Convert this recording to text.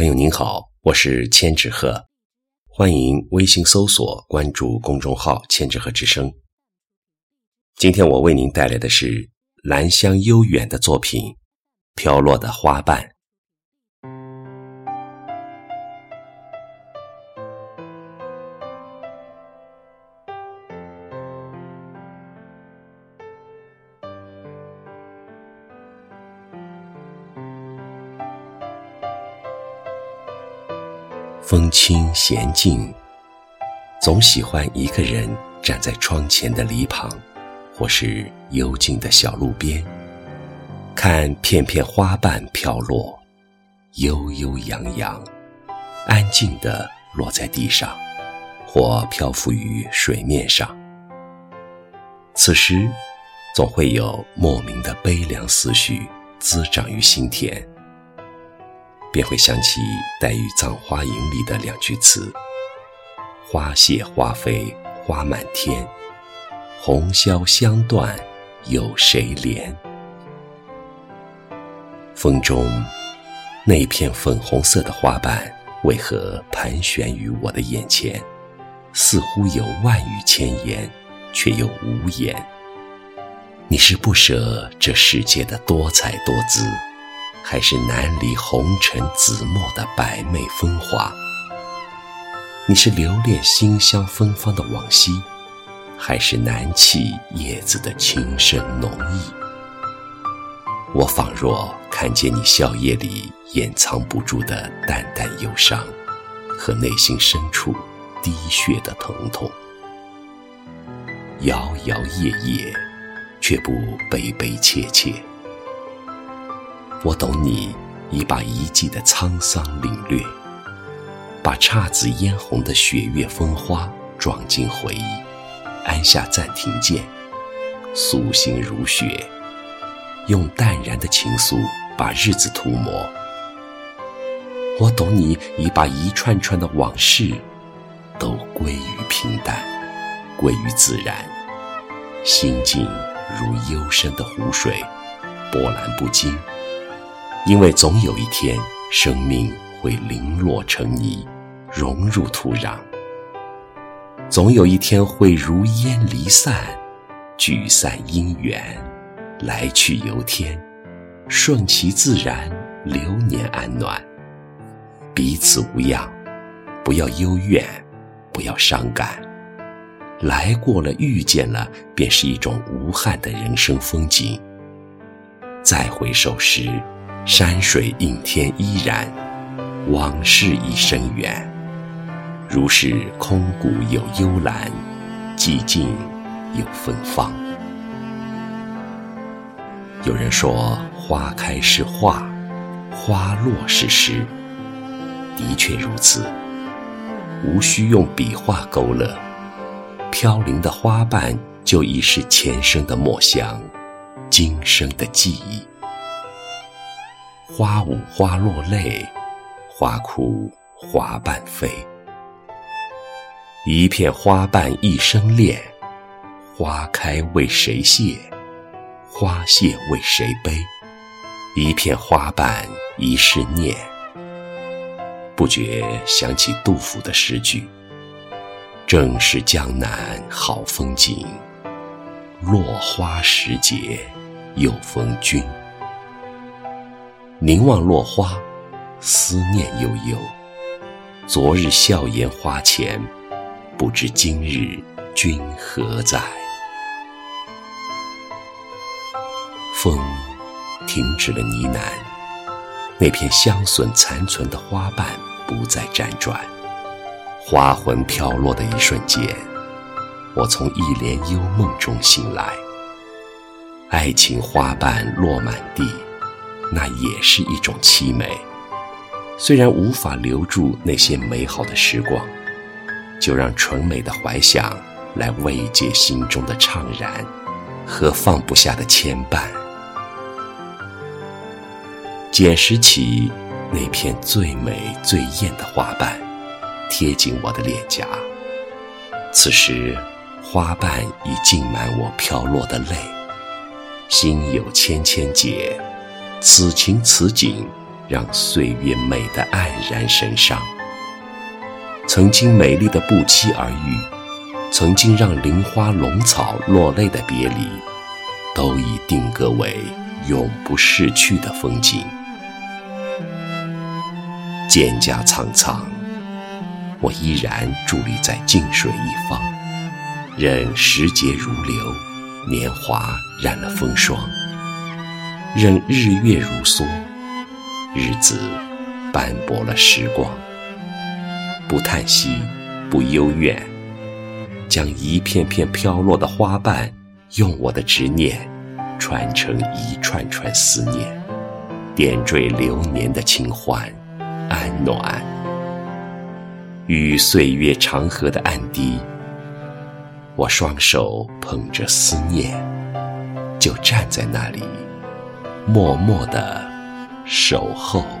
朋友您好，我是千纸鹤，欢迎微信搜索关注公众号“千纸鹤之声”。今天我为您带来的是兰香悠远的作品《飘落的花瓣》。风轻闲静，总喜欢一个人站在窗前的篱旁，或是幽静的小路边，看片片花瓣飘落，悠悠扬扬，安静地落在地上，或漂浮于水面上。此时，总会有莫名的悲凉思绪滋长于心田。便会想起黛玉《葬花吟》里的两句词：“花谢花飞花满天，红消香断有谁怜？”风中那片粉红色的花瓣，为何盘旋于我的眼前？似乎有万语千言，却又无言。你是不舍这世界的多彩多姿？还是难离红尘紫陌的百媚风华。你是留恋馨香芬芳的往昔，还是难弃叶子的情深浓意？我仿若看见你笑靥里掩藏不住的淡淡忧伤，和内心深处滴血的疼痛。摇摇曳曳，却不悲悲切切。我懂你已把一季的沧桑领略，把姹紫嫣红的雪月风花装进回忆，按下暂停键，素心如雪，用淡然的情愫把日子涂抹。我懂你已把一串串的往事都归于平淡，归于自然，心境如幽深的湖水，波澜不惊。因为总有一天，生命会零落成泥，融入土壤；总有一天会如烟离散，聚散因缘，来去由天，顺其自然，流年安暖。彼此无恙，不要幽怨，不要伤感。来过了，遇见了，便是一种无憾的人生风景。再回首时。山水映天依然，往事已深远。如是空谷有幽兰，寂静有芬芳。有人说，花开是画，花落是诗。的确如此，无需用笔画勾勒，飘零的花瓣就已是前生的墨香，今生的记忆。花舞花落泪，花枯花瓣飞。一片花瓣一生恋，花开为谁谢？花谢为谁悲？一片花瓣一世念。不觉想起杜甫的诗句：“正是江南好风景，落花时节又逢君。”凝望落花，思念悠悠。昨日笑颜花前，不知今日君何在？风停止了呢喃，那片香笋残存的花瓣不再辗转。花魂飘落的一瞬间，我从一帘幽梦中醒来。爱情花瓣落满地。那也是一种凄美，虽然无法留住那些美好的时光，就让纯美的怀想来慰藉心中的怅然和放不下的牵绊。捡拾起那片最美最艳的花瓣，贴紧我的脸颊。此时，花瓣已浸满我飘落的泪，心有千千结。此情此景，让岁月美得黯然神伤。曾经美丽的不期而遇，曾经让林花龙草落泪的别离，都已定格为永不逝去的风景。蒹葭苍苍，我依然伫立在静水一方，任时节如流，年华染了风霜；任日月如梭，日子斑驳了时光。不叹息，不幽怨，将一片片飘落的花瓣，用我的执念，串成一串串思念，点缀流年的清欢。安暖，与岁月长河的暗堤，我双手捧着思念，就站在那里，默默的守候。